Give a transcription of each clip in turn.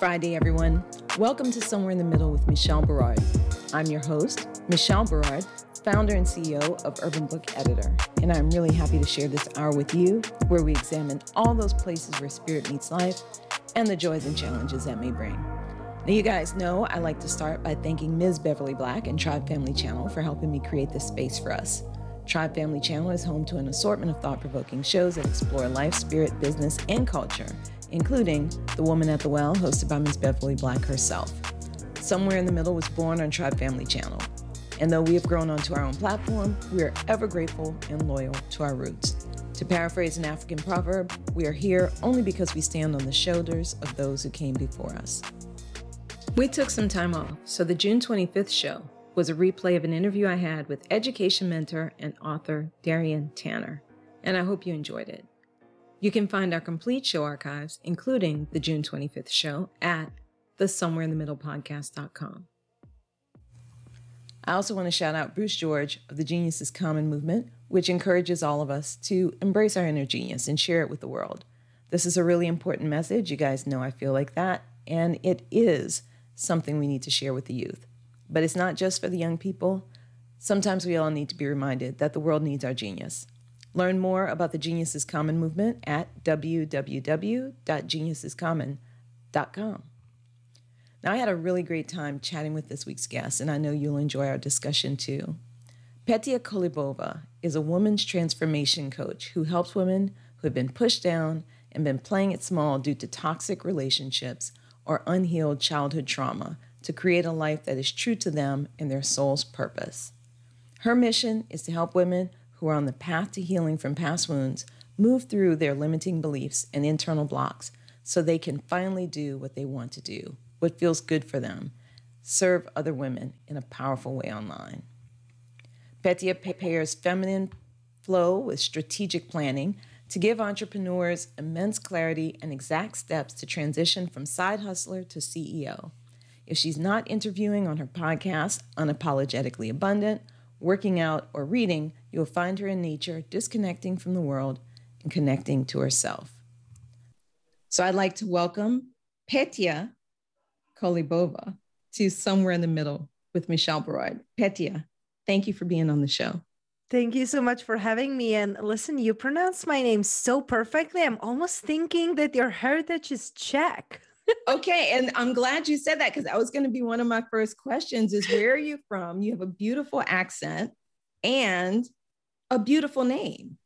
Friday, everyone. Welcome to Somewhere in the Middle with Michelle Berard. I'm your host, Michelle Berard, founder and CEO of Urban Book Editor, and I'm really happy to share this hour with you where we examine all those places where spirit meets life and the joys and challenges that may bring. Now, you guys know I like to start by thanking Ms. Beverly Black and Tribe Family Channel for helping me create this space for us. Tribe Family Channel is home to an assortment of thought provoking shows that explore life, spirit, business, and culture, including The Woman at the Well, hosted by Ms. Beverly Black herself. Somewhere in the Middle was born on Tribe Family Channel. And though we have grown onto our own platform, we are ever grateful and loyal to our roots. To paraphrase an African proverb, we are here only because we stand on the shoulders of those who came before us. We took some time off, so the June 25th show was a replay of an interview I had with education mentor and author Darian Tanner, and I hope you enjoyed it. You can find our complete show archives, including the June 25th show, at the Somewhere in the Middle podcast.com. I also want to shout out Bruce George of the Genius is Common movement, which encourages all of us to embrace our inner genius and share it with the world. This is a really important message. You guys know I feel like that, and it is something we need to share with the youth. But it's not just for the young people. Sometimes we all need to be reminded that the world needs our genius. Learn more about the Genius is Common movement at www.geniusiscommon.com. Now, I had a really great time chatting with this week's guest, and I know you'll enjoy our discussion too. Petya Kolibova is a woman's transformation coach who helps women who have been pushed down and been playing it small due to toxic relationships or unhealed childhood trauma to create a life that is true to them and their soul's purpose. Her mission is to help women who are on the path to healing from past wounds move through their limiting beliefs and internal blocks so they can finally do what they want to do, what feels good for them, serve other women in a powerful way online. Petya pairs feminine flow with strategic planning to give entrepreneurs immense clarity and exact steps to transition from side hustler to CEO. If she's not interviewing on her podcast, Unapologetically Abundant, working out, or reading, you'll find her in nature, disconnecting from the world and connecting to herself. So I'd like to welcome Petya Kolibova to Somewhere in the Middle with Michelle Berard. Petya, thank you for being on the show. Thank you so much for having me. And listen, you pronounce my name so perfectly. I'm almost thinking that your heritage is Czech okay, and I'm glad you said that because that was going to be one of my first questions is where are you from? You have a beautiful accent and a beautiful name.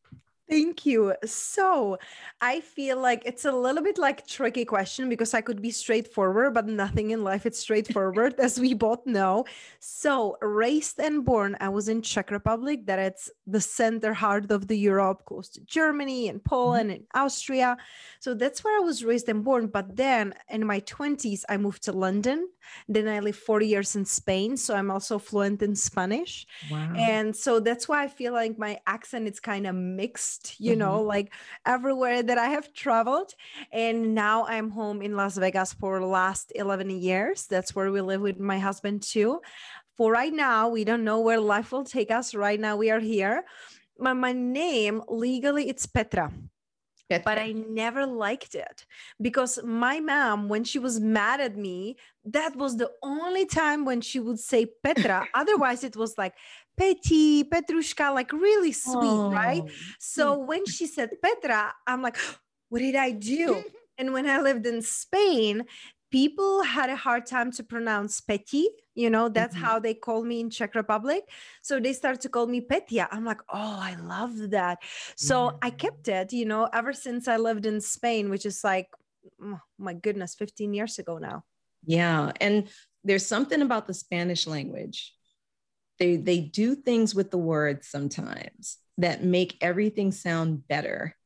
Thank you. So I feel like it's a little bit like tricky question because I could be straightforward, but nothing in life is straightforward, as we both know. So raised and born, I was in Czech Republic, that it's the center heart of the Europe, close to Germany and Poland mm-hmm. and Austria. So that's where I was raised and born. But then in my 20s, I moved to London. Then I lived 40 years in Spain. So I'm also fluent in Spanish. Wow. And so that's why I feel like my accent is kind of mixed you mm-hmm. know, like everywhere that I have traveled. And now I'm home in Las Vegas for the last 11 years. That's where we live with my husband too. For right now, we don't know where life will take us. Right now, we are here. My, my name legally it's Petra but I never liked it because my mom, when she was mad at me, that was the only time when she would say Petra. Otherwise, it was like Petty, Petrushka, like really sweet, oh. right? So when she said Petra, I'm like, what did I do? and when I lived in Spain, people had a hard time to pronounce Petty. You know, that's mm-hmm. how they call me in Czech Republic. So they start to call me Petya. I'm like, oh, I love that. So mm-hmm. I kept it, you know, ever since I lived in Spain, which is like, oh, my goodness, 15 years ago now. Yeah. And there's something about the Spanish language. They they do things with the words sometimes that make everything sound better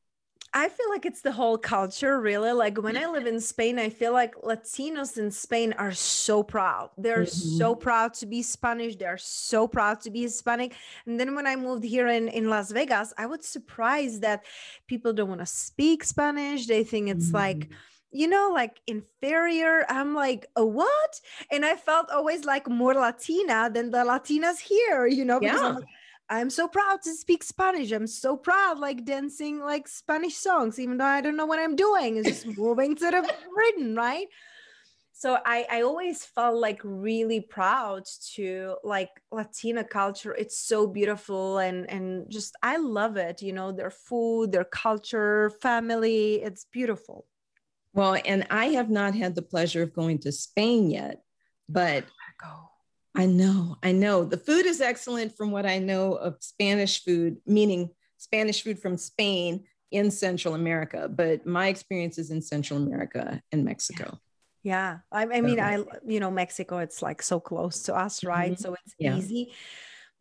I feel like it's the whole culture, really. Like when I live in Spain, I feel like Latinos in Spain are so proud. They're mm-hmm. so proud to be Spanish. They're so proud to be Hispanic. And then when I moved here in, in Las Vegas, I was surprised that people don't want to speak Spanish. They think it's mm-hmm. like, you know, like inferior. I'm like, a what? And I felt always like more Latina than the Latinas here, you know, because yeah. I'm so proud to speak Spanish. I'm so proud, like dancing like Spanish songs, even though I don't know what I'm doing. It's just moving to the rhythm, right? so I, I always felt like really proud to like latina culture it's so beautiful and and just i love it you know their food their culture family it's beautiful well and i have not had the pleasure of going to spain yet but go i know i know the food is excellent from what i know of spanish food meaning spanish food from spain in central america but my experience is in central america and mexico yeah, I, I mean, I you know Mexico, it's like so close to us, right? Mm-hmm. So it's yeah. easy.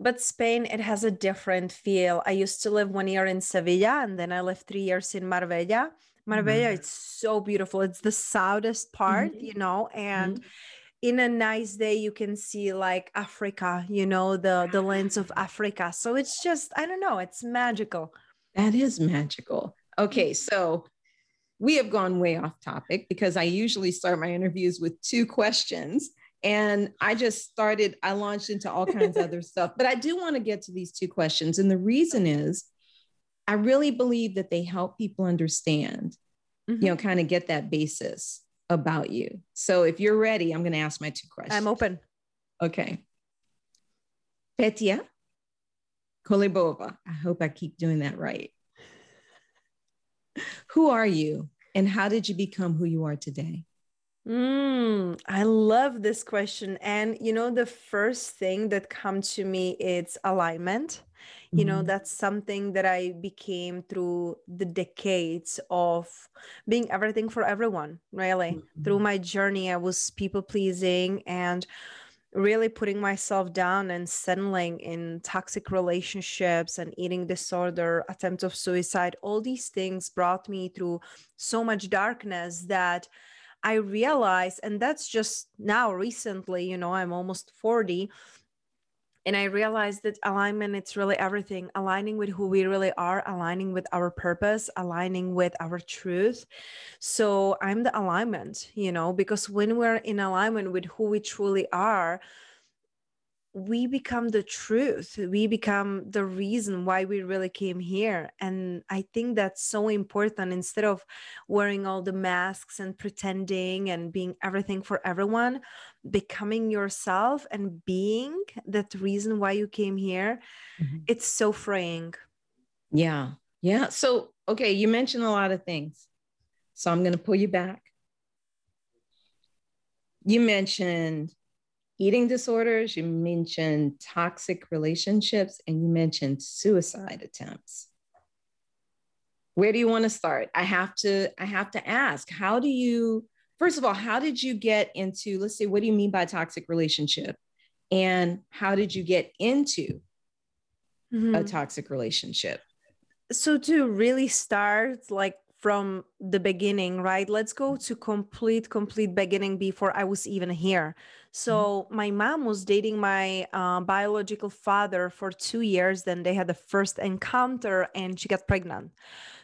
But Spain, it has a different feel. I used to live one year in Sevilla, and then I lived three years in Marbella. Marbella, mm-hmm. it's so beautiful. It's the southest part, mm-hmm. you know, and mm-hmm. in a nice day you can see like Africa, you know, the the lands of Africa. So it's just I don't know, it's magical. That is magical. Okay, so we have gone way off topic because I usually start my interviews with two questions. And I just started, I launched into all kinds of other stuff. But I do want to get to these two questions. And the reason is I really believe that they help people understand, mm-hmm. you know, kind of get that basis about you. So if you're ready, I'm going to ask my two questions. I'm open. Okay. Petya Kolibova. I hope I keep doing that right. Who are you and how did you become who you are today? Mm, I love this question. And you know, the first thing that comes to me is alignment. You mm-hmm. know, that's something that I became through the decades of being everything for everyone, really. Mm-hmm. Through my journey, I was people pleasing and really putting myself down and settling in toxic relationships and eating disorder, attempts of suicide, all these things brought me through so much darkness that I realized, and that's just now recently, you know, I'm almost 40 and i realized that alignment it's really everything. Aligning with who we really are aligning with our purpose aligning with our truth. So i'm the alignment you know because when we're in alignment with who we truly are we become the truth. We become the reason why we really came here. And i think that's so important. Instead of wearing all the masks and pretending and being everything for everyone becoming yourself and being that reason why you came here mm-hmm. it's so freeing. Yeah. Yeah. So okay you mentioned a lot of things. So i'm going to pull you back. You mentioned eating disorders, you mentioned toxic relationships, and you mentioned suicide attempts. Where do you want to start? I have to I have to ask, how do you first of all, how did you get into let's say what do you mean by toxic relationship? And how did you get into mm-hmm. a toxic relationship? So to really start like from the beginning right? Let's go to complete complete beginning before i was even here. So mm-hmm. my mom was dating my uh, biological father for two years. Then they had the first encounter and she got pregnant.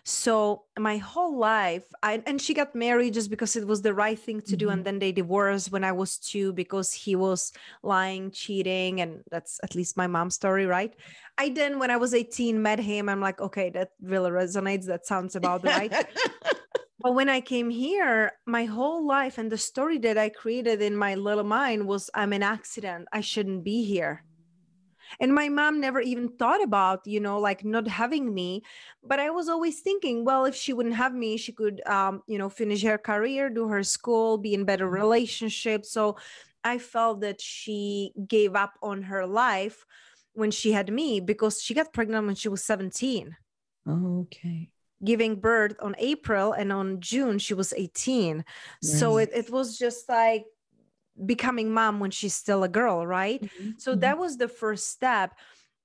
So my whole life I, and she got married just because it was the right thing to do. Mm-hmm. and then they divorced when i was two because he was lying cheating and that's at least my mom's story right? I then when i was 18 met him. I'm like okay that really resonates. That sounds about right but when i came here my whole life and the story that i created in my little mind was i'm an accident. I shouldn't be here. And my mom never even thought about you know like not having me. But i was always thinking well if she wouldn't have me she could um, you know finish her career do her school be in better mm-hmm. relationships. So i felt that she gave up on her life when she had me because she got pregnant when she was 17 okay giving birth on april and on june she was 18 right. so it, it was just like becoming mom when she's still a girl, right? Mm-hmm. So mm-hmm. that was the first step.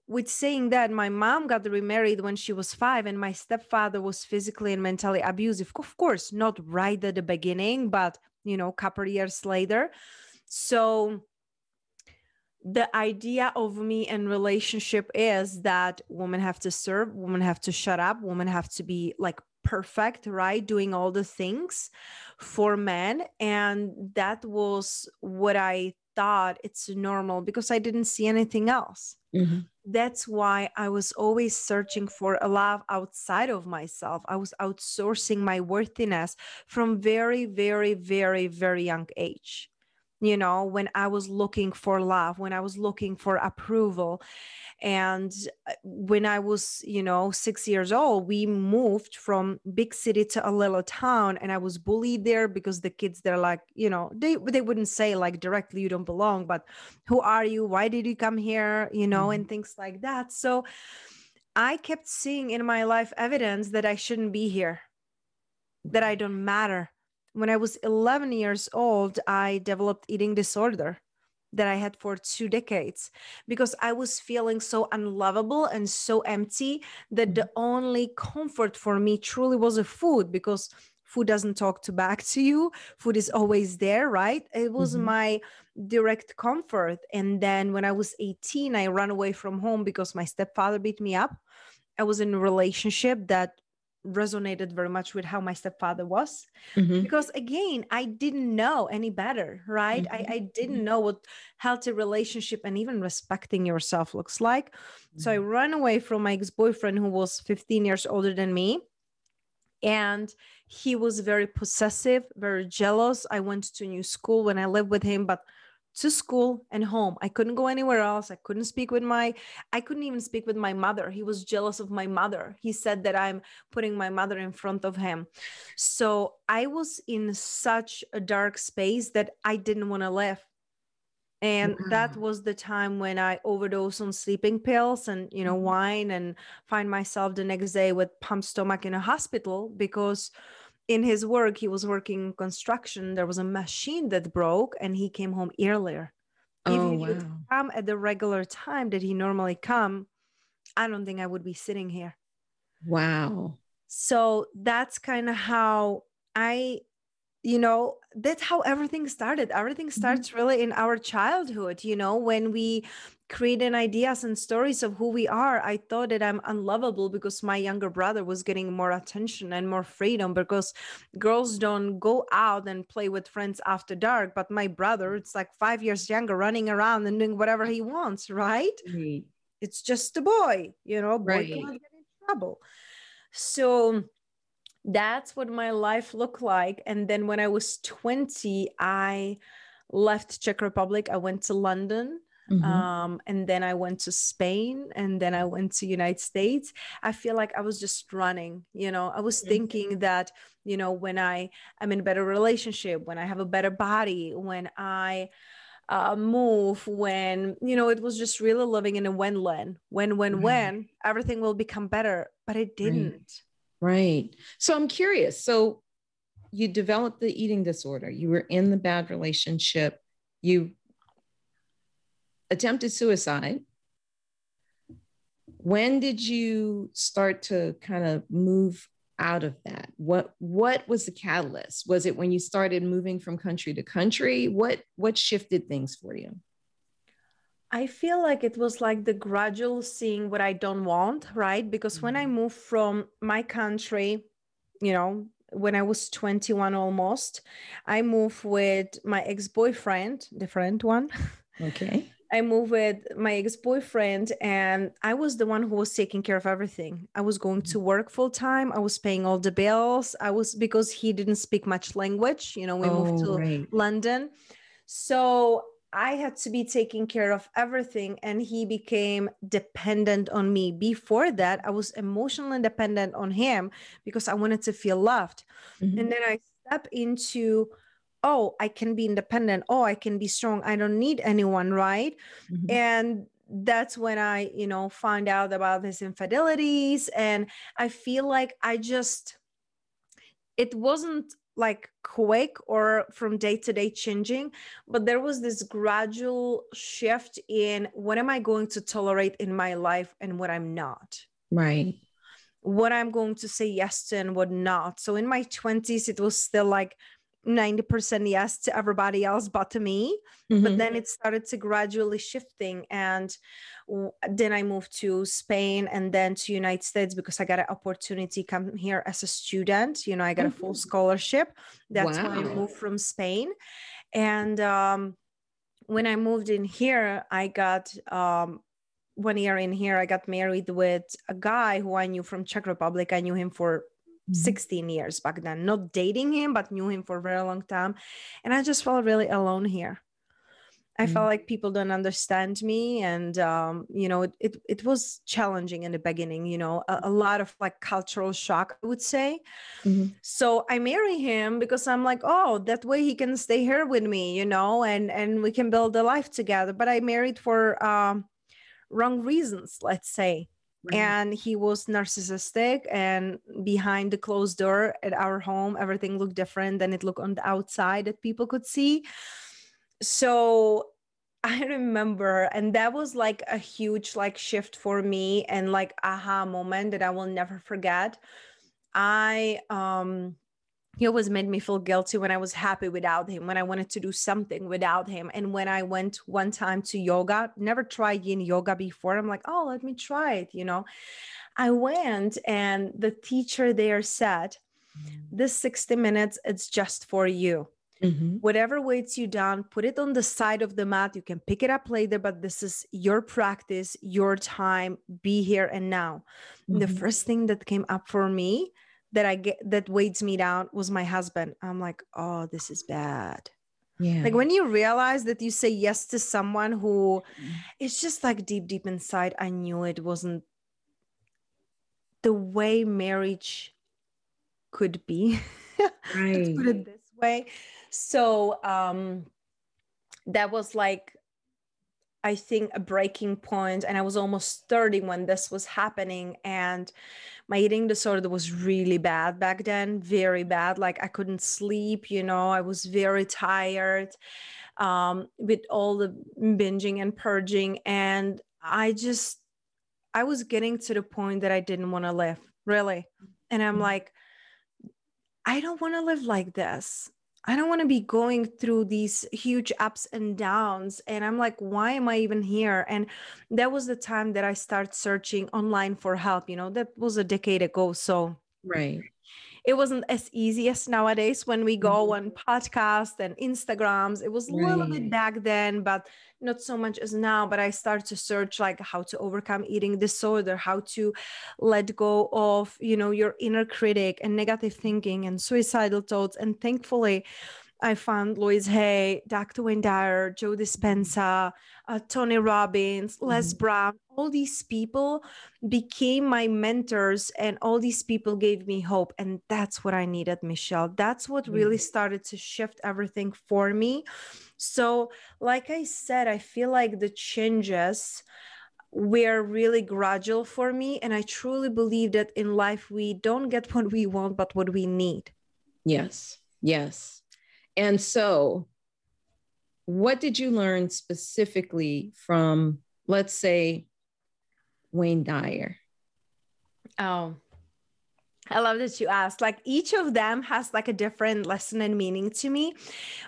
With saying that, my mom got remarried when she was five, and my stepfather was physically and mentally abusive. Of course, not right at the beginning, but you know, a couple years later. So the idea of me and relationship is that women have to serve, women have to shut up, women have to be like perfect, right? Doing all the things for men. And that was what I thought it's normal because I didn't see anything else. Mm-hmm. that's why I was always searching for a love outside of myself. I was outsourcing my worthiness from very, very, very, very young age. You know, when I was looking for love, when I was looking for approval. And uh, when I was, you know, six years old, we moved from big city to a little town and I was bullied there because the kids, they're like, you know, they, they wouldn't say like directly, you don't belong, but who are you? Why did you come here? You know, mm-hmm. and things like that. So I kept seeing in my life evidence that I shouldn't be here, that I don't matter. When I was 11 years old, I developed eating disorder that I had for two decades because I was feeling so unlovable and so empty that the mm-hmm. only comfort for me truly was a food because food doesn't talk to back to you food is always there right it was mm-hmm. my direct comfort and then when i was 18 i ran away from home because my stepfather beat me up i was in a relationship that resonated very much with how my stepfather was mm-hmm. because again i didn't know any better right mm-hmm. I, I, didn't know what healthy relationship and even respecting yourself looks like mm-hmm. so i mm-hmm. ran away from my ex-boyfriend who was 15 years older than me and he was very possessive very jealous i went to new school when i lived with him but to school and home. I couldn't go anywhere else. I couldn't speak with my I couldn't even speak with my mother. He was jealous of my mother. He said that I'm putting my mother in front of him. So I was in such a dark space that I didn't want to live. And that was the time when I overdosed on sleeping pills and you know mm-hmm. wine and find myself the next day with pump stomach in a hospital because in his work, he was working construction. There was a machine that broke, and he came home earlier. Oh, if he wow. would come at the regular time that he normally come, I don't think I would be sitting here. Wow. So that's kind of how I you know that's how everything started everything mm-hmm. starts mm-hmm. really in our childhood you know when we creating ideas and stories of who we are i thought that i'm unlovable because my younger brother was getting more attention and more freedom because girls don't go out and play with friends after dark but my brother it's like five years younger running around and doing whatever he wants right? Mm-hmm. it's just a boy you know boy right. get in trouble. So that's what my life looked like. And then when i was 20 i left czech republic. I went to london Mm-hmm. Um, and then I went to Spain and then I went to United States. I feel like I was just running, you know, I was mm-hmm. thinking that, you know, when I am in a better relationship, when I have a better body, when I uh, move, when, you know, it was just really living in a when, when, when, when, right. when everything will become better, but it didn't. Right. right. So I'm curious. So you developed the eating disorder, you were in the bad relationship, you attempted suicide. When did you start to kind of move out of that? What what was the catalyst? Was it when you started moving from country to country? What what shifted things for you? I feel like it was like the gradual seeing what I don't want, right? Because mm-hmm. when I mm-hmm. moved from my country, you know, when I was 21 almost, I moved with my ex-boyfriend, the friend one. Okay. I moved with my ex boyfriend, and I was the one who was taking care of everything. I was going to work full time. I was paying all the bills. I was because he didn't speak much language. You know, we oh, moved to right. London. So I had to be taking care of everything, and he became dependent on me. Before that, I was emotionally dependent on him because I wanted to feel loved. Mm-hmm. And then I step into oh i can be independent. Oh i can be strong. I don't need anyone right? Mm-hmm. and that's when i you know find out about his infidelities and i feel like i just it wasn't like quick or from day to day changing but there was this gradual shift in what am i going to tolerate in my life and what i'm not. Right. What i'm going to say yes to and what not. So in my 20s it was still like 90% yes to everybody else but to me mm-hmm. but then it started to gradually shifting and w- then i moved to spain and then to united states because i got an opportunity come here as a student you know i got mm-hmm. a full mm-hmm. scholarship that's wow. why i moved from spain and um, when i moved in here i got um, one year in here, I got married with a guy who I knew from Czech Republic. I knew him for. 16 years back then, not dating him, but knew him for a very long time. And I just felt really alone here. I mm-hmm. felt like people don't understand me, and um, you know, it, it, it was challenging in the beginning. You know, a, a lot of like cultural shock, I would say. Mm-hmm. So I marry him because I'm like, oh, that way he can stay here with me, you know, and and we can build a life together. But I married for um, wrong reasons, let's say. And he was narcissistic, and behind the closed door at our home, everything looked different than it looked on the outside that people could see so I remember, and that was like a huge like shift for me and like aha moment that I will never forget. I um he always made me feel guilty when I was happy without him, when I wanted to do something without him. And when I went one time to yoga, never tried yin yoga before. I'm like, oh, let me try it, you know. I went and the teacher there said. This 60 minutes, it's just for you Mm-hmm. Whatever weights you down, put it on the side of the mat. You can pick it up later, but this is your practice, your time. Be here and now. Mm-hmm. The first thing that came up for me that I get that weighs me down was my husband. I'm like, oh, this is bad. Yeah. Like when you realize that you say yes to someone who mm-hmm. it's just like deep, deep inside, I knew it wasn't the way marriage could be. Right. Let's put it this way. So um, that was like, I think, a breaking. And I was almost 30 when this was happening. And my eating disorder was really bad back then, very bad. Like I couldn't sleep, you know, I was very tired um, with all the binging and purging. And I just, I was getting to the point that I didn't want to live, really. And I'm mm. like, I don't want to live like this. I don't want to be going through these huge ups and downs. And I'm like, why am I even here? And that was the time that I started searching online for help. You know, that was a decade ago. So, right it wasn't as easy as nowadays when we go mm-hmm. on podcasts and Instagrams. It was a little bit back then, but not so much as now. But I started to search like how to overcome eating disorder, how to let go of, you know, your inner critic and negative thinking and suicidal thoughts. And thankfully, I found Louise Hay, Dr. Wayne Dyer, Joe Dispenza, uh, Tony Robbins, Les mm-hmm. Brown. All these people became my mentors, and all these people gave me hope. And that's what I needed, Michelle. That's what mm-hmm. really started to shift everything for me. So, like I said, I feel like the changes were really gradual for me. And I truly believe that in life, we don't get what we want, but what we need. Yes. Yes and so, what did you learn specifically from, let's say, Wayne Dyer? Oh, I love that you asked. Like each of them has like a different lesson and meaning to me.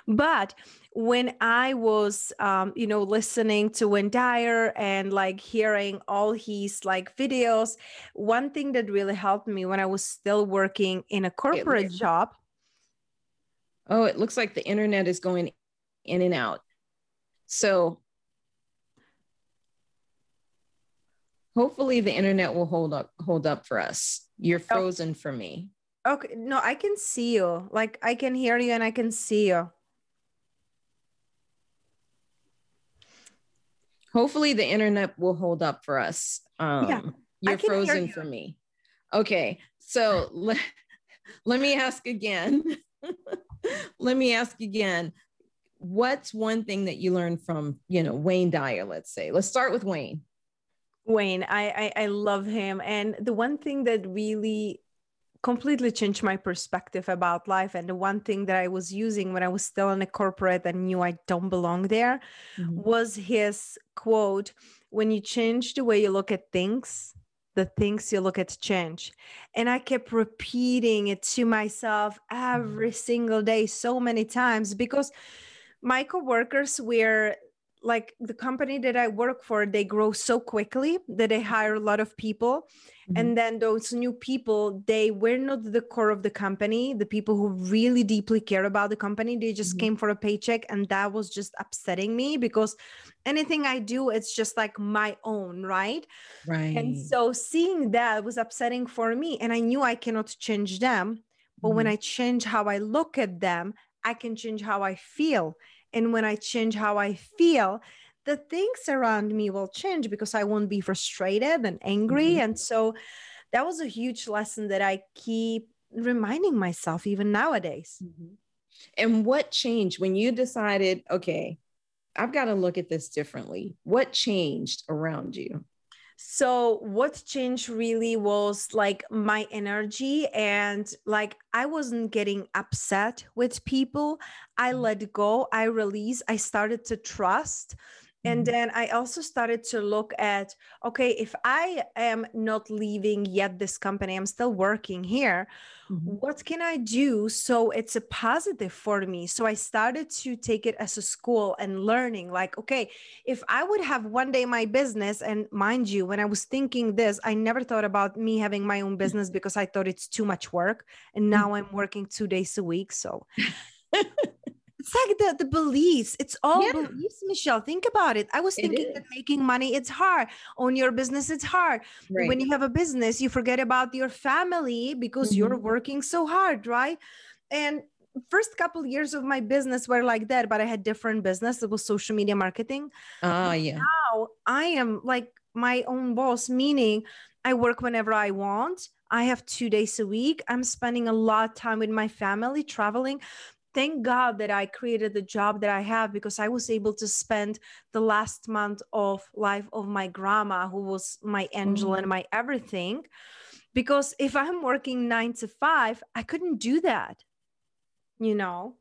But when I was, um, you know, listening to Wayne Dyer and like hearing all his like videos, one thing that really helped me when I was still working in a corporate job Oh, it looks like the internet is going in and out. So hopefully the internet will hold up hold up for us. You're oh. frozen oh. for me. Okay, no, I can see you. Like I can hear you and I can see you. Hopefully the internet will hold up for us. Um yeah, you're frozen you. for me. Okay. So let, let me ask again. let me ask again what's one thing that you learned from you know wayne dyer let's say? Let's start with wayne. Wayne I, I i love him. And the one thing that really completely changed my perspective about life and the one thing that i was using when i was still in a corporate and knew i don't belong there mm-hmm. was his quote when you change the way you look at things the things you look at change. And I kept repeating it to myself every mm-hmm. single day, so many times, because my coworkers were like the company that I work for, they grow so quickly that they hire a lot of people. Mm-hmm. And then those new people, they were not the core of the company, the people who really deeply care about the company. They just mm-hmm. came for a paycheck. And that was just upsetting me because anything I do, it's just like my own, right? Right. And so seeing that was upsetting for me. And I knew I cannot change them. But mm-hmm. when I change how I look at them, I can change how I feel. And when I change how I feel, the things around me will change because I won't be frustrated and angry. Mm-hmm. And so that was a huge lesson that I keep reminding myself even nowadays. Mm-hmm. And what changed when you decided, okay, I've got to look at this differently? What changed around you? So, what changed really was like my energy, and like I wasn't getting upset with people. I mm-hmm. let go, I release, I started to trust and mm-hmm. then i also started to look at okay if i am not leaving yet this company i'm still working here mm-hmm. what can i do so it's a positive for me so i started to take it as a school and learning like okay if i would have one day my business and mind you when i was thinking this i never thought about me having my own business because i thought it's too much work and mm. now i'm working two days a week so it's like the, the beliefs. It's all yeah. beliefs, Michelle. Think about it. I was thinking that making money, it's hard. Own your business, it's hard. Right. When you have a business, you forget about your family because mm-hmm. you're working so hard, right? And first couple years of my business were like that, but I had different business. It was social media marketing. Oh, yeah. Now I am like my own boss, meaning I work whenever I want. I have two days a week. I'm spending a lot of time with my family, traveling thank God that I created the job that I have because I was able to spend the last month of life of my grandma, who was my angel mm-hmm. and my everything. Because if I'm working nine to five, I couldn't do that, you know?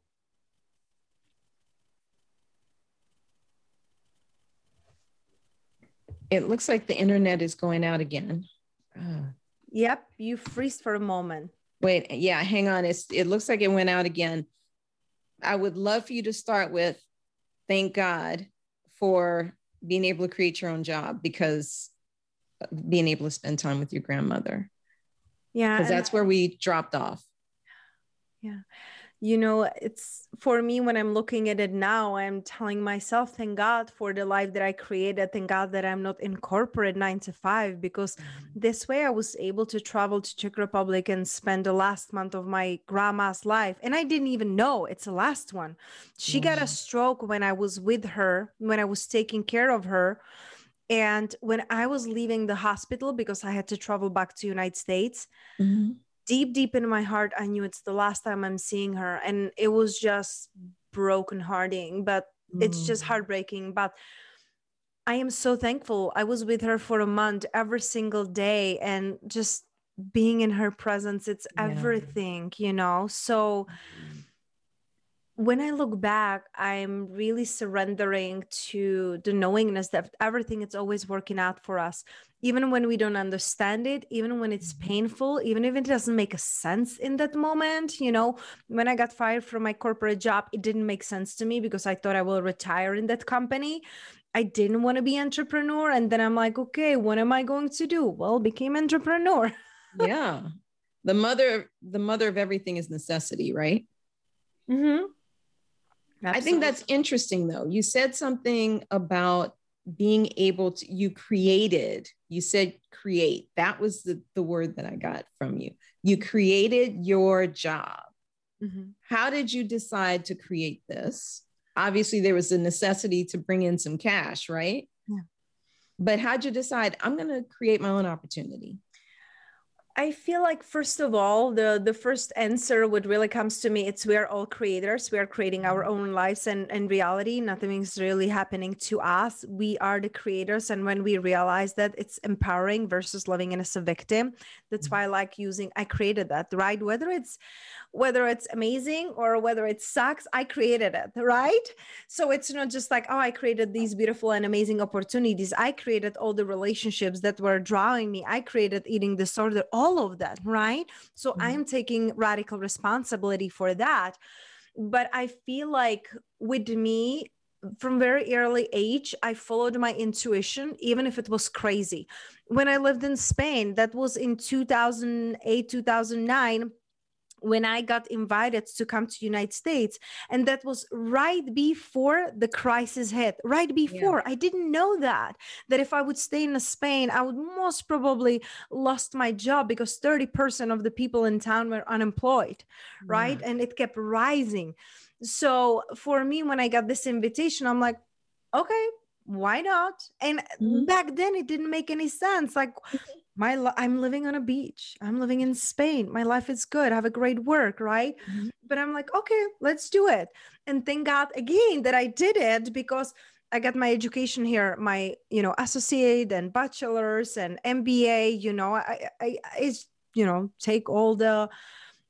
It looks like the internet is going out again. Uh. Yep, you freeze for a moment. Wait, yeah, hang on. It's it looks like it went out again. I would love for you to start with thank God for being able to create your own job because being able to spend time with your grandmother. Yeah. Because that's where we dropped off. Yeah you know it's for me when i'm looking at it now i'm telling myself thank god for the life that i created. Thank god that i'm not in corporate nine to five because mm-hmm. this way i was able to travel to czech republic and spend the last month of my grandma's life and i didn't even know it's the last one. She got a stroke when i was with her when i was taking care of her and when i was leaving the hospital because i had to travel back to united states mm-hmm deep deep in my heart i knew it's the last time i'm seeing her and it was just broken hearting but mm. it's just heartbreaking but i am so thankful i was with her for a month every single day and just being in her presence it's yeah. everything you know so mm when I look back, I'm really surrendering to the knowingness that everything is always working out for us, even when we don't understand it, even when it's mm-hmm. painful, even if it doesn't make a sense in that moment. You know, when I got fired from my corporate job, it didn't make sense to me because I thought I will retire in that company. I didn't want to be entrepreneur, and then I'm like, okay, what am I going to do? Well, became entrepreneur. yeah, the mother, the mother of everything is necessity, right? Mm-hmm Absolutely. I think that's interesting though. You said something about being able to you created you said create that was the, the word that i got from you you created your job mm-hmm. how did you decide to create this obviously there was a necessity to bring in some cash right yeah. but how'd you decide i'm going to create my own opportunity I feel like first of all, the the first answer what really comes to me, it's we're all creators. We are creating our mm-hmm. own lives and, and reality. Nothing is really happening to us. We are the creators. And when we realize that it's empowering versus living in as a victim, that's mm-hmm. why I like using I created that, right? Whether it's whether it's amazing or whether it sucks, I created it, right? So it's not just like, oh, I created these beautiful and amazing opportunities. I created all the relationships that were drawing me. I created eating disorder all of that, right? So mm-hmm. I am taking radical responsibility for that. But I feel like with me, from very early age i followed my intuition even if it was crazy when i lived in spain that was in 2008 2009 when I got invited to come to United States and that was right before the crisis hit right before yeah. I didn't know that that if I would stay in Spain I would most probably lost my job because 30% of the people in town were unemployed right yeah. and it kept rising so for me when I got this invitation I'm like okay why not and mm-hmm. back then it didn't make any sense like my li- i'm living on a beach. I'm living in spain. My life is good. I have a great work right? Mm-hmm. but i'm like okay let's do it. And thank god again that i did it because i got my education here my you know associate and bachelor's and mba you know i i, I you know take all the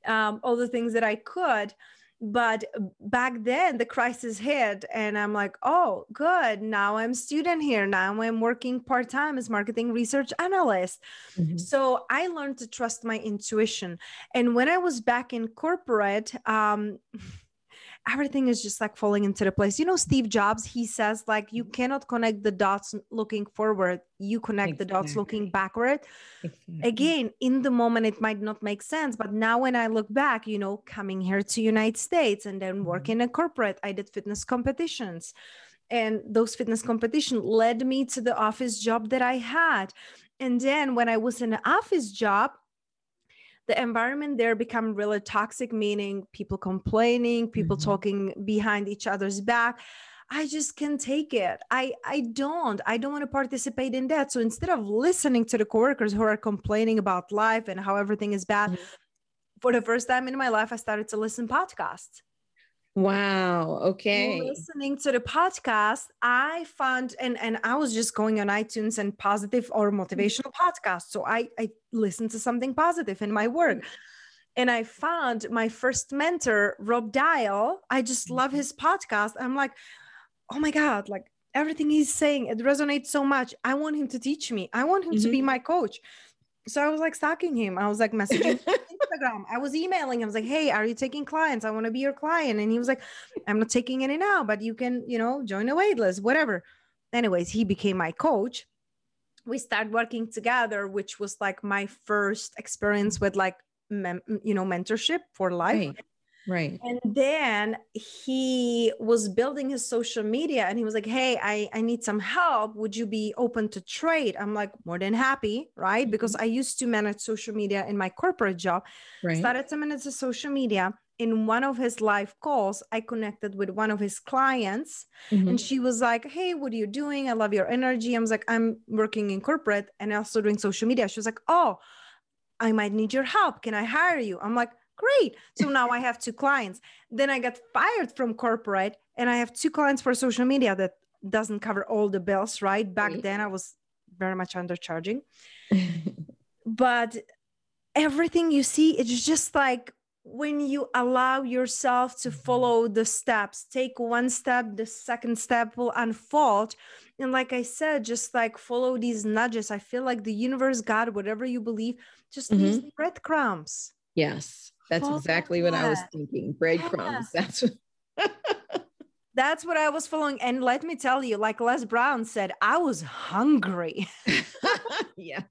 um all the things that i could but back then the crisis hit and i'm like oh good now i'm student here now i'm working part-time as marketing research analyst mm-hmm. so i learned to trust my intuition and when i was back in corporate um everything is just like falling into the place. You know, Steve Jobs, he says, like, you cannot connect the dots looking forward, you connect exactly. the dots looking backward. Exactly. Again, in the moment, it might not make sense. But now, when I look back, you know, coming here to United States and then mm-hmm. working in corporate, I did fitness competitions. And those fitness competition led me to the office job that I had. And then when I was in an office job, the environment there become really toxic meaning people complaining people mm-hmm. talking behind each other's back. I just can't take it. I i don't. I don't want to participate in that. So instead of listening to the coworkers who are complaining about life and how everything is bad mm-hmm. for the first time in my life i started to listen podcasts Wow. Okay. Listening to the podcast, I found and and I was just going on iTunes and positive or mm-hmm. motivational podcasts. So I I listened to something positive in my work. Mm-hmm. And I found my first mentor, Rob Dial. I just love mm-hmm. his podcast. I'm like, oh my God, like everything he's saying, it resonates so much. I want him to teach me. I want him mm-hmm. to be my coach so I was like stalking him. I was like messaging Instagram. I was emailing. Him. I was like, "Hey, are you taking clients? I want to be your client." And he was like, "I'm not taking any now, but you can, you know, join a wait list, whatever." Anyways, he became my coach. We started working together, which was like my first experience with like, mem- you know, mentorship for life. Right. Right. And then he was building his social media and he was like, Hey, I, I need some help. Would you be open to trade? I'm like, more than happy, right? Mm-hmm. Because I used to manage social media in my corporate job. Right. Started to manage the social media. In one of his live calls, I connected with one of his clients mm-hmm. and she was like, Hey, what are you doing? I love your energy. I was like, I'm working in corporate and also doing social media. She was like, Oh, I might need your help. Can I hire you? I'm like, great. So now I have two clients. Then I got fired from corporate and I have two clients for social media that doesn't cover all the bills, right? Back right. then I was very much undercharging. but everything you see, it's just like when you allow yourself to mm-hmm. follow the steps, take one step, the second step will unfold. And like I said, just like follow these nudges. I feel like the universe, God, whatever you believe, just mm-hmm. leaves breadcrumbs. Yes. That's exactly what I was thinking. Breadcrumbs. That's what That's what I was following. And let me tell you, like Les Brown said, I was hungry. yes.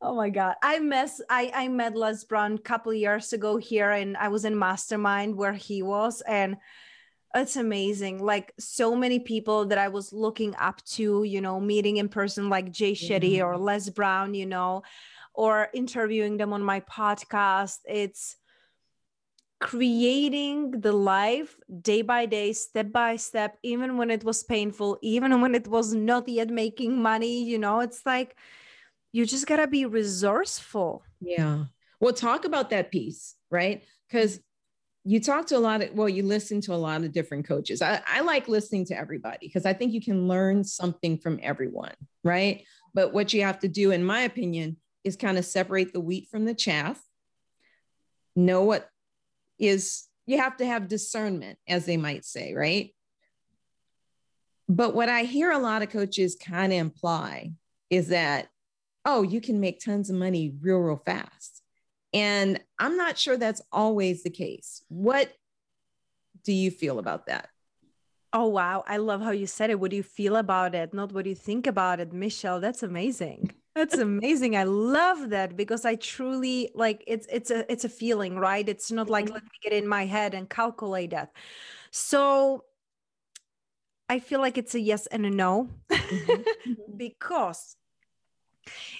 oh my God. I miss I, I met Les Brown a couple years ago here and I was in mastermind where he was and it's amazing. Like so many people that I was looking up to, you know, meeting in person like Jay Shetty yeah. or Les Brown, you know or interviewing them on my podcast. It's creating the life day by day, step by step, even when it was painful, even when it was not yet making money. You know, it's like you just got to be resourceful. Yeah. Well, talk about that piece, right? Because you talk to a lot of, well, you listen to a lot of different coaches. I, I like listening to everybody because I think you can learn something from everyone, right? But what you have to do, in my opinion, is kind of separate the wheat from the chaff, know what is, you have to have discernment, as they might say, right? But what I hear a lot of coaches kind of imply is that, oh, you can make tons of money real, real fast. And I'm not sure that's always the case. What do you feel about that? Oh, wow. I love how you said it. What do you feel about it? Not what do you think about it, Michelle. That's amazing. That's amazing. I love that because I truly like it's it's a it's a feeling, right? It's not like Mhm. let me get in my head and calculate that. So I feel like it's a yes and a no Mhm. because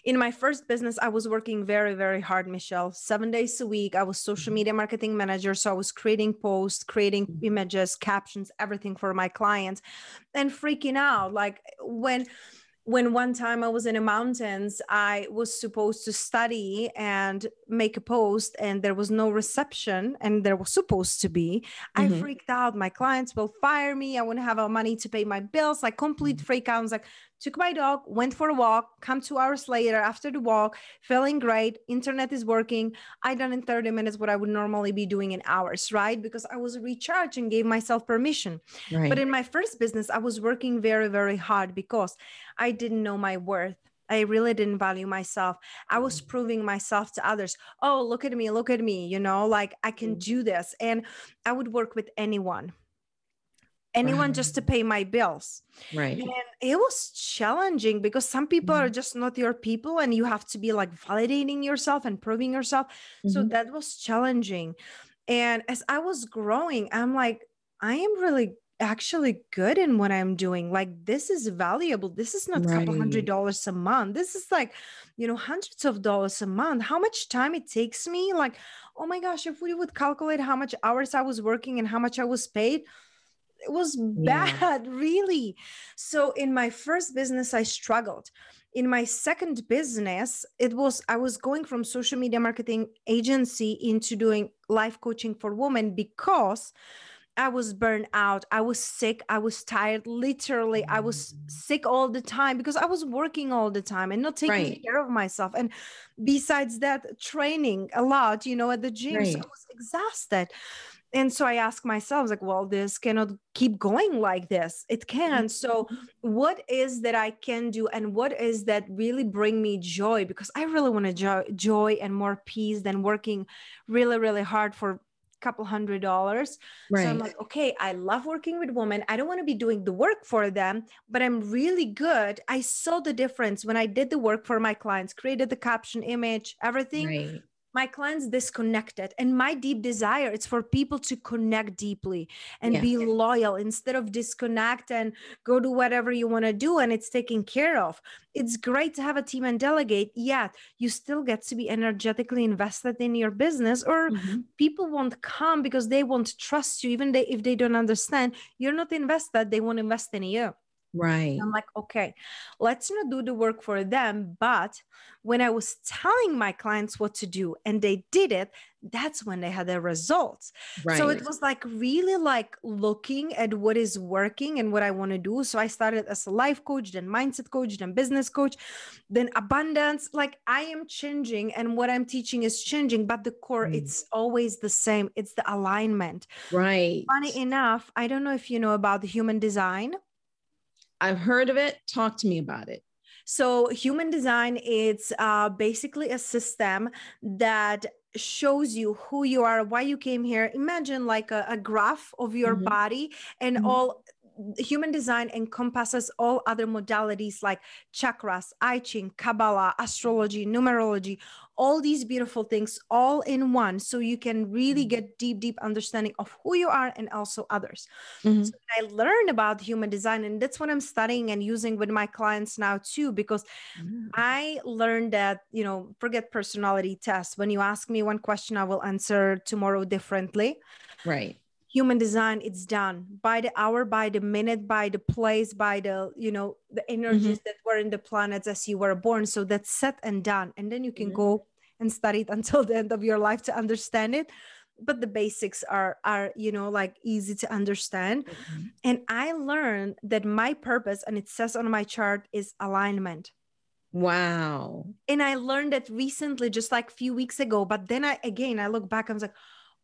in my first business, I was working very, very hard, Michelle. Seven days a week. I was social Mhm. media marketing manager. So I was creating posts, creating images, captions, everything for my clients, and freaking out. Like when when one time I was in the mountains, I was supposed to study and make a post, and there was no reception, and there was supposed to be. I Mhm. freaked out. My clients will fire me. I wouldn't have uh, money to pay my bills. Like complete freak out. I was like, took my dog, went for a walk, come two hours later after the walk, feeling great. Internet is working. I done in 30 minutes what I would normally be doing in hours, right? Because I was recharged and gave myself permission. Right. But in my first business, I was working very, very hard because I didn't know my worth. I really didn't value myself. I was proving myself to others. Oh, look at me, look at me, you know, like I can Mhm. do this. And I would work with anyone, anyone just to pay my bills. right. And it was challenging because some people are Mhm. just not your people and you have to be like validating yourself and proving yourself. So Mhm. that was challenging. And as I was growing, I'm like, I am really actually good in what I'm doing. Like, this is valuable. This is not a couple hundred dollars a month. This is like, you know, hundreds of dollars a month. How much time it takes me? Like, oh my gosh, if we would calculate how much hours I was working and how much I was paid, it was Yeah. bad, really. So in my first business, I struggled. In my second business, it was I was going from social media marketing agency into doing life coaching for women because I was burned out. I was sick. I was tired. Literally, I was sick all the time because I was working all the time and not taking Right. care of myself. And besides that, training a lot, you know, at the gym. So I was exhausted and so i ask myself like well this cannot keep going like this. It can. Mm-hmm. So what is that i can do and what is that really bring me joy? Because i really want to jo- joy and more peace than working really really hard for a couple hundred dollars. So i'm like okay i love working with women. I don't want to be doing the work for them but i'm really good. I saw the difference when i did the work for my clients created the caption image everything. Right. My clients disconnected and my deep desire it's for people to connect deeply and Yeah. be loyal instead of disconnect and go do whatever you want to do and it's taken care of it's great to have a team and delegate yet you still get to be energetically invested in your business or Mhm. people won't come because they won't trust you even they, if they don't understand you're not invested they won't invest in you Right. I'm like, okay, let's not do the work for them. But when I was telling my clients what to do and they did it, that's when they had their results. Right. So it was like really like looking at what is working and what I want to do. So I started as a life coach, then mindset coach, then business coach, then abundance. Like I am changing and what I'm teaching is changing, but the core, Mm. it's always the same. It's the alignment. right. Funny enough, I don't know if you know about the human design. I've heard of it. Talk to me about it. So human design is uh, basically a system that shows you who you are, why you came here. Imagine like a, a graph of your Mhm. body and Mhm. all human design encompasses all other modalities like chakras, I Ching, Kabbalah, astrology, numerology, all these beautiful things all in one. So you can really Mhm. get deep, deep understanding of who you are and also others. Mhm. So I learned about human design, and that's what I'm studying and using with my clients now too, because I learned that, you know, forget personality tests. When you ask me one question, I will answer tomorrow differently. Right. Human design, it's done by the hour, by the minute, by the place, by the, you know, the energies that were in the planets as you were born. So that's set and done. And then you can Mhm. go and study it until the end of your life to understand it. But the basics are are, you know, like easy to understand. Mhm. And I learned that my purpose, and it says on my chart, is alignment. Wow. And I learned that recently, just like a few weeks ago. But then I again I look back, I was like,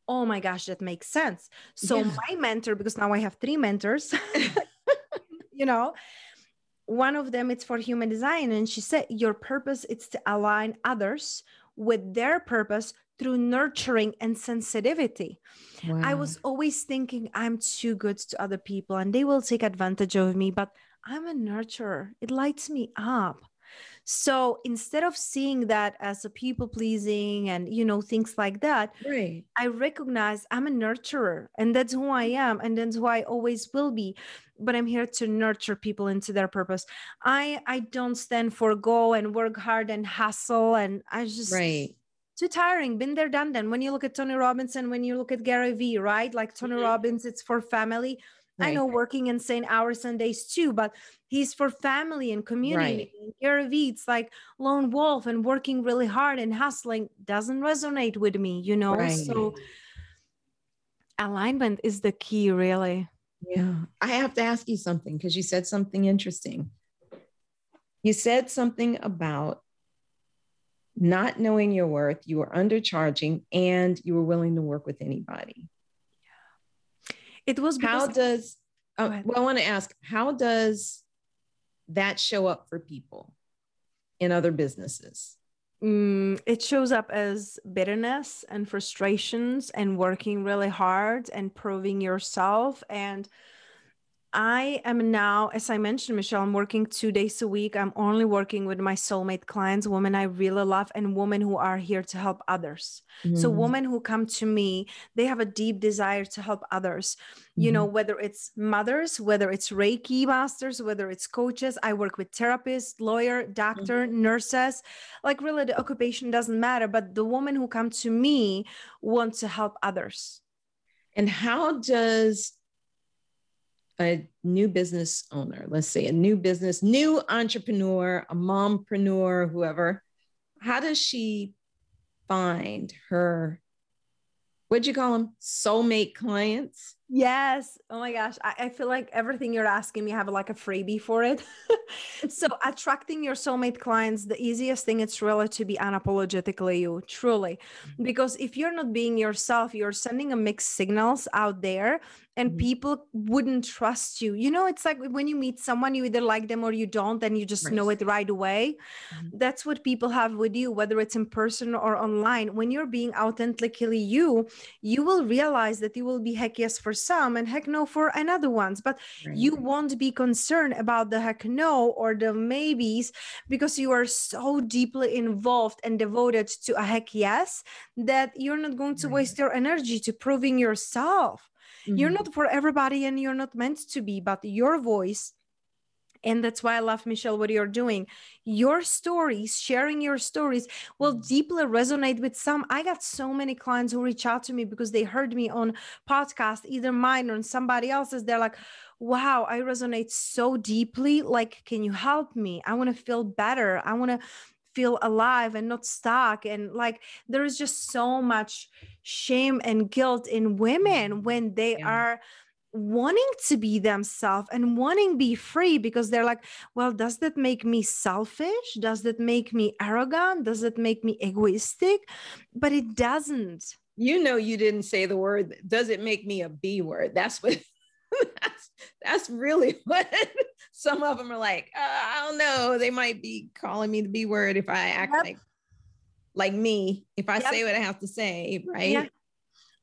oh my gosh, that makes sense. So Yeah. my mentor, because now I have three mentors, you know, one of them it's for human design. And she said, Your purpose is to align others with their purpose through nurturing and sensitivity. Wow. I was always thinking I'm too good to other people and they will take advantage of me, but I'm a nurturer. It lights me up. So instead of seeing that as a people pleasing and you know things like that, right. I recognize I'm a nurturer and that's who I am and that's who I always will be. But I'm here to nurture people into their purpose. I I don't stand for go and work hard and hustle and I just right too tiring been there done then when you look at tony robbins and when you look at gary vee right like tony mm-hmm. robbins it's for family right. i know working insane hours and days too but he's for family and community right. gary vee it's like lone wolf and working really hard and hustling doesn't resonate with me you know right. so alignment is the key really yeah i have to ask you something because you said something interesting you said something about not knowing your worth, you were undercharging, and you were willing to work with anybody. It was how does uh, well, I want to ask, how does that show up for people in other businesses? Mm, it shows up as bitterness and frustrations and working really hard and proving yourself and I am now, as I mentioned, Michelle, I'm working two days a week. I'm only working with my soulmate clients, women I really love, and women who are here to help others. Mm-hmm. So, women who come to me, they have a deep desire to help others. Mm-hmm. You know, mm-hmm. whether it's mothers, whether it's Reiki masters, whether it's coaches. I work with therapists, lawyer, doctor, mm-hmm. nurses. Like, really, the occupation doesn't matter. But the women who come to me want to help others. And how does a new business owner, let's say a new business, new entrepreneur, a mompreneur, whoever, how does she find her, what'd you call them? Soulmate clients? Yes. Oh my gosh. I, I, feel like everything you're asking me, I have like a freebie for it. so attracting your soulmate clients, the easiest thing it's really to be unapologetically you, truly. Mm-hmm. Because if you're not being yourself, you're sending a mixed signals out there and mm-hmm. people wouldn't trust you. You know, it's like when you meet someone, you either like them or you don't, and you just right. know it right away. Mm-hmm. That's what people have with you, whether it's in person or online. When you're being authentically you, you will realize that you will be heck yes for some and heck no for another ones. But right. you won't be concerned about the heck no or the maybes because you are so deeply involved and devoted to a heck yes that you're not going to right. waste your energy to proving yourself Mm-hmm. You're not for everybody and you're not meant to be, but your voice and that's why I love Michelle what you're doing. Your stories, sharing your stories will mm-hmm. deeply resonate with some. I got so many clients who reach out to me because they heard me on podcast, either mine or somebody else's. They're like, wow, I resonate so deeply. Like, can you help me? I want to feel better. I want to feel alive and not stuck. And like there is just so much shame and guilt in women mm-hmm. when they yeah. are wanting to be themselves and wanting to be free because they're like well does that make me selfish? Does that make me arrogant? Does it make me egoistic? But it doesn't. You know you didn't say the word does it make me a b word? That's what that's, that's really what some of them are like uh, i don't know they might be calling me the b word if i act yep. like like me if i yep. say what i have to say right yeah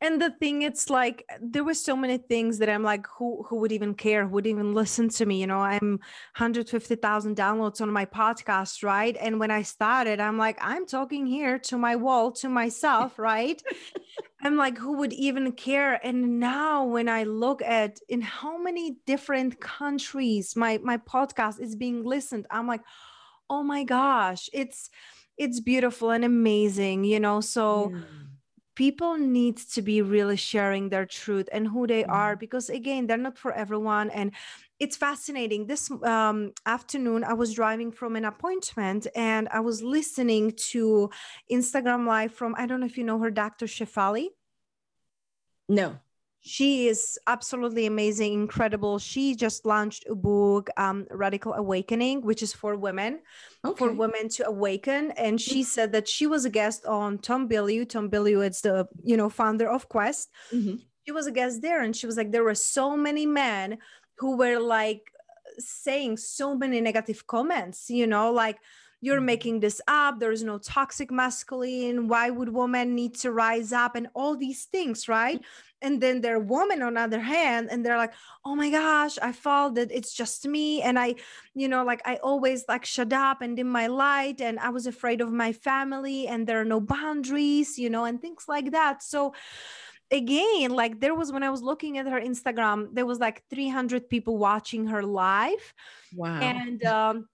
and the thing it's like there were so many things that i'm like who who would even care? Who would even listen to me? You know i'm 150000 downloads on my podcast right? And when i started i'm like i'm talking here to my wall to myself right? I'm like who would even care? And now when i look at in how many different countries my my podcast is being listened i'm like oh my gosh it's it's beautiful and amazing you know? So yeah people need to be really sharing their truth and who they are mm-hmm. because again they're not for everyone and it's fascinating. This um, afternoon i was driving from an appointment and i was listening to instagram live from i don't know if you know her dr shefali? No she is absolutely amazing incredible she just launched a book um, radical awakening which is for women okay. for women to awaken and she mm-hmm. said that she was a guest on tom bilyeu tom bilyeu is the you know founder of quest mm-hmm. she was a guest there and she was like there were so many men who were like saying so many negative comments you know like you're Mhm. making this up. There's no toxic masculine. Why would women need to rise up and all these things right? And then there are women on the other hand and they're like oh my gosh i felt that it's just me. And i you know like i always like shut up and dim my light and i was afraid of my family and there are no boundaries you know and things like that. So again like there was when i was looking at her instagram there was like 300 people watching her live. Wow. and um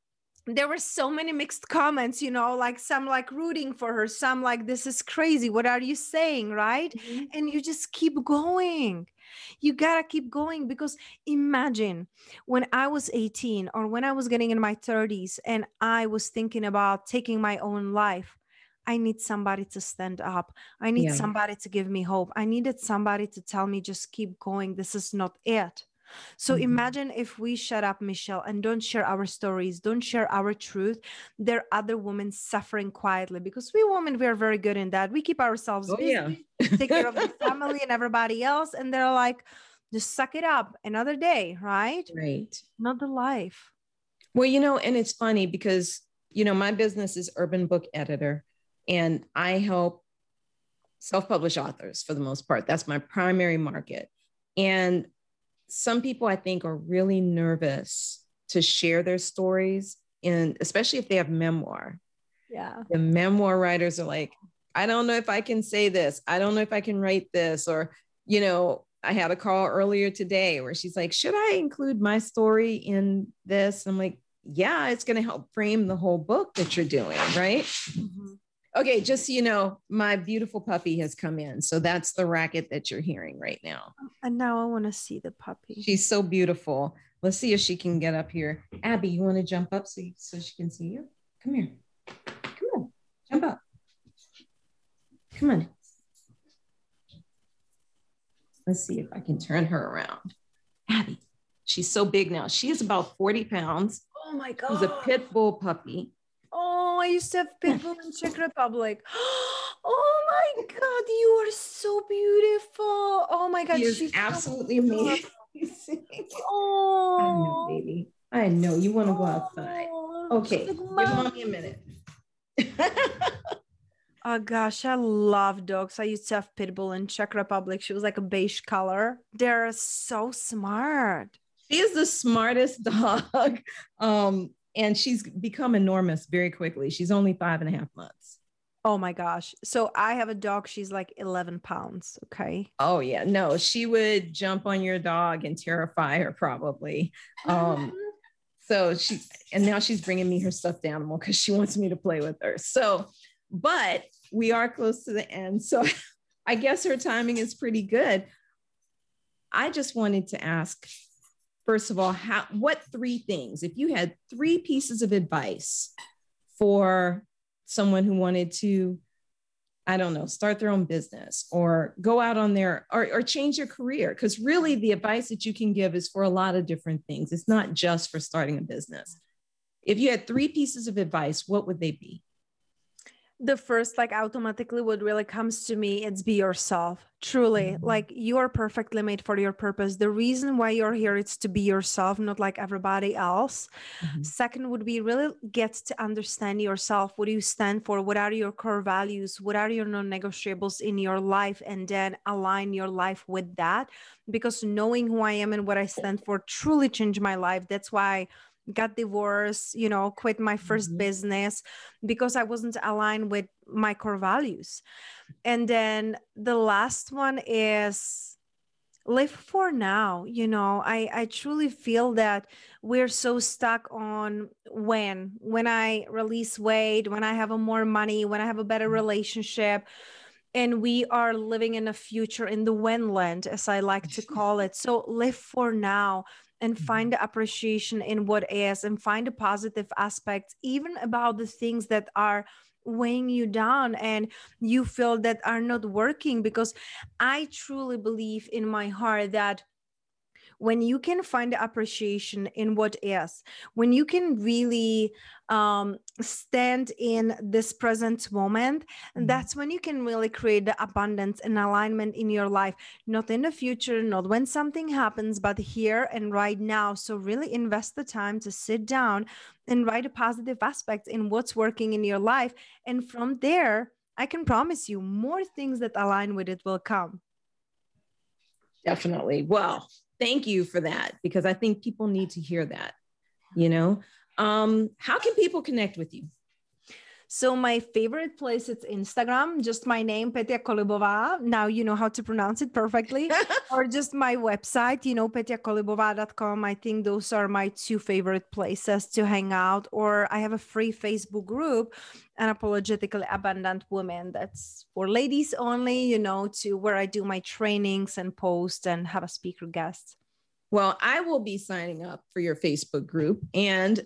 there were so many mixed comments you know like some like rooting for her some like this is crazy what are you saying? Right? Mhm. and you just keep going. You gotta keep going because imagine when i was 18 or when i was getting in my 30s and i was thinking about taking my own life i need somebody to stand up. I need Yeah. somebody to give me hope. I needed somebody to tell me just keep going. This is not it so Mhm. imagine if we shut up, Michelle, and don't share our stories, don't share our truth. There are other women suffering quietly because we women, we are very good in that. We keep ourselves Oh, busy, yeah. take care of the family and everybody else. And they're like, just suck it up another day, right? Right. Not the life. Well, you know, and it's funny because, you know, my business is urban book editor and I help self published authors for the most part. That's my primary market. And some people I think are really nervous to share their stories, and especially if they have memoir. Yeah. The memoir writers are like, I don't know if I can say this. I don't know if I can write this. Or, you know, I had a call earlier today where she's like, Should I include my story in this? I'm like, Yeah, it's going to help frame the whole book that you're doing. Right. Mhm. Okay. Just so you know, my beautiful puppy has come in. So that's the racket that you're hearing right now. Oh, and now I want to see the puppy. She's so beautiful. Let's see if she can get up here. Abby, you want to jump up so, you, so she can see you? Come here. Come on. Jump up. Come on. Let's see if I can turn her around. Abby, she's so big now. She is about 40 pounds. Oh my God. She's a pit bull puppy. Oh, I used to have pitbull in Czech Republic. Oh my God, you are so beautiful. Oh my God, she's absolutely beautiful. amazing. I know, Oh, baby. I know. You want to go outside. Oh, Okay. Give mommy a minute. Oh gosh, I love dogs. I used to have pitbull in Czech Republic. She was like a beige color. They're so smart. she is the smartest dog. Um, and she's become enormous very quickly. She's only five and a half months. Oh my gosh. So I have a dog. She's like 11 pounds. Okay. Oh yeah, no, she would jump on your dog and terrify her probably. Um, so she and now she's bringing me her stuffed animal because she wants me to play with her. So, but we are close to the end, so I guess her timing is pretty good. I just wanted to ask, first of all, how what three things, if you had three pieces of advice for someone who wanted to I don't know, start their own business or go out on their or, or change their career. Because really, the advice that you can give is for a lot of different things. It's not just for starting a business. If you had three pieces of advice, what would they be? The first like automatically what really comes to me it's be yourself truly. Mhm. like you are perfectly made for your purpose. The reason why you're here is to be yourself not like everybody else. Mhm. second would be really get to understand yourself what do you stand for what are your core values what are your non-negotiables in your life and then align your life with that. Because knowing who i am and what i stand for truly changed my life. That's why got divorced you know quit my 1st Mhm. business because i wasn't aligned with my core values and then the last one is live for now you know i i truly feel that we're so stuck on when when i release weight when i have a more money when i have a better Mhm. relationship and we are living in a future in the when land as i like to call it so live for now and Mhm. find the appreciation in what is and find the positive aspects even about the things that are weighing you down and you feel that are not working because i truly believe in my heart that when you can find appreciation in what is, when you can really um, stand in this present moment, mm-hmm. that's when you can really create the abundance and alignment in your life, not in the future, not when something happens, but here and right now. So, really invest the time to sit down and write a positive aspect in what's working in your life. And from there, I can promise you more things that align with it will come. Definitely. Well, thank you for that because I think people need to hear that. You know, um, how can people connect with you? So my favorite place is Instagram, just my name, Petia Kolibova. Now you know how to pronounce it perfectly. or just my website, you know, petiakolibova.com. I think those are my two favorite places to hang out. Or I have a free Facebook group, Unapologetically Abundant Women. That's for ladies only, you know, to where I do my trainings and post and have a speaker guest. Well, I will be signing up for your Facebook group and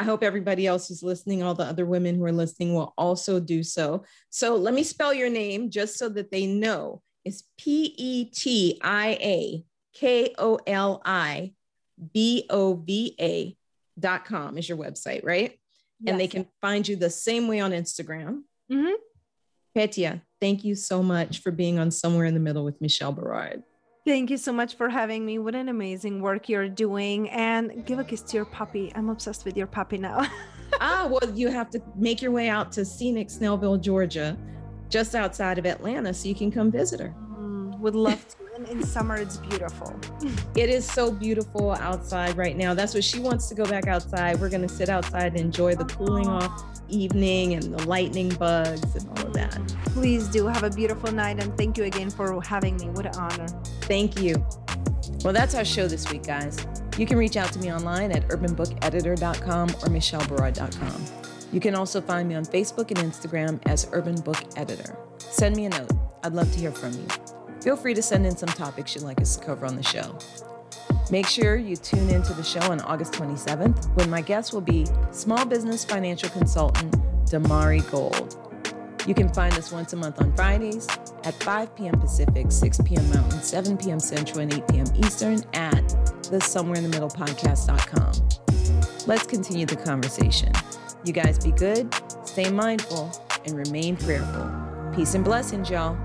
I hope everybody else who's listening, all the other women who are listening, will also do so. So let me spell your name just so that they know. It's P E T I A K O L I B O V A dot com is your website, right? Yes. And they can find you the same way on Instagram. Mm-hmm. Petia, thank you so much for being on Somewhere in the Middle with Michelle Berard. Thank you so much for having me. What an amazing work you're doing. And give a kiss to your puppy. I'm obsessed with your puppy now. ah, well, you have to make your way out to scenic Snellville, Georgia, just outside of Atlanta, so you can come visit her. Mm, would love to. In summer, it's beautiful. it is so beautiful outside right now. That's what she wants to go back outside. We're going to sit outside and enjoy the cooling off evening and the lightning bugs and all of that. Please do have a beautiful night and thank you again for having me. What an honor. Thank you. Well, that's our show this week, guys. You can reach out to me online at urbanbookeditor.com or michelleberard.com. You can also find me on Facebook and Instagram as Urban Book Editor. Send me a note. I'd love to hear from you. Feel free to send in some topics you'd like us to cover on the show. Make sure you tune into the show on August 27th when my guest will be small business financial consultant Damari Gold. You can find us once a month on Fridays at 5 p.m. Pacific, 6 p.m. Mountain, 7 p.m. Central, and 8 p.m. Eastern at the Somewhere in the Middle podcast.com. Let's continue the conversation. You guys be good, stay mindful, and remain prayerful. Peace and blessings, y'all.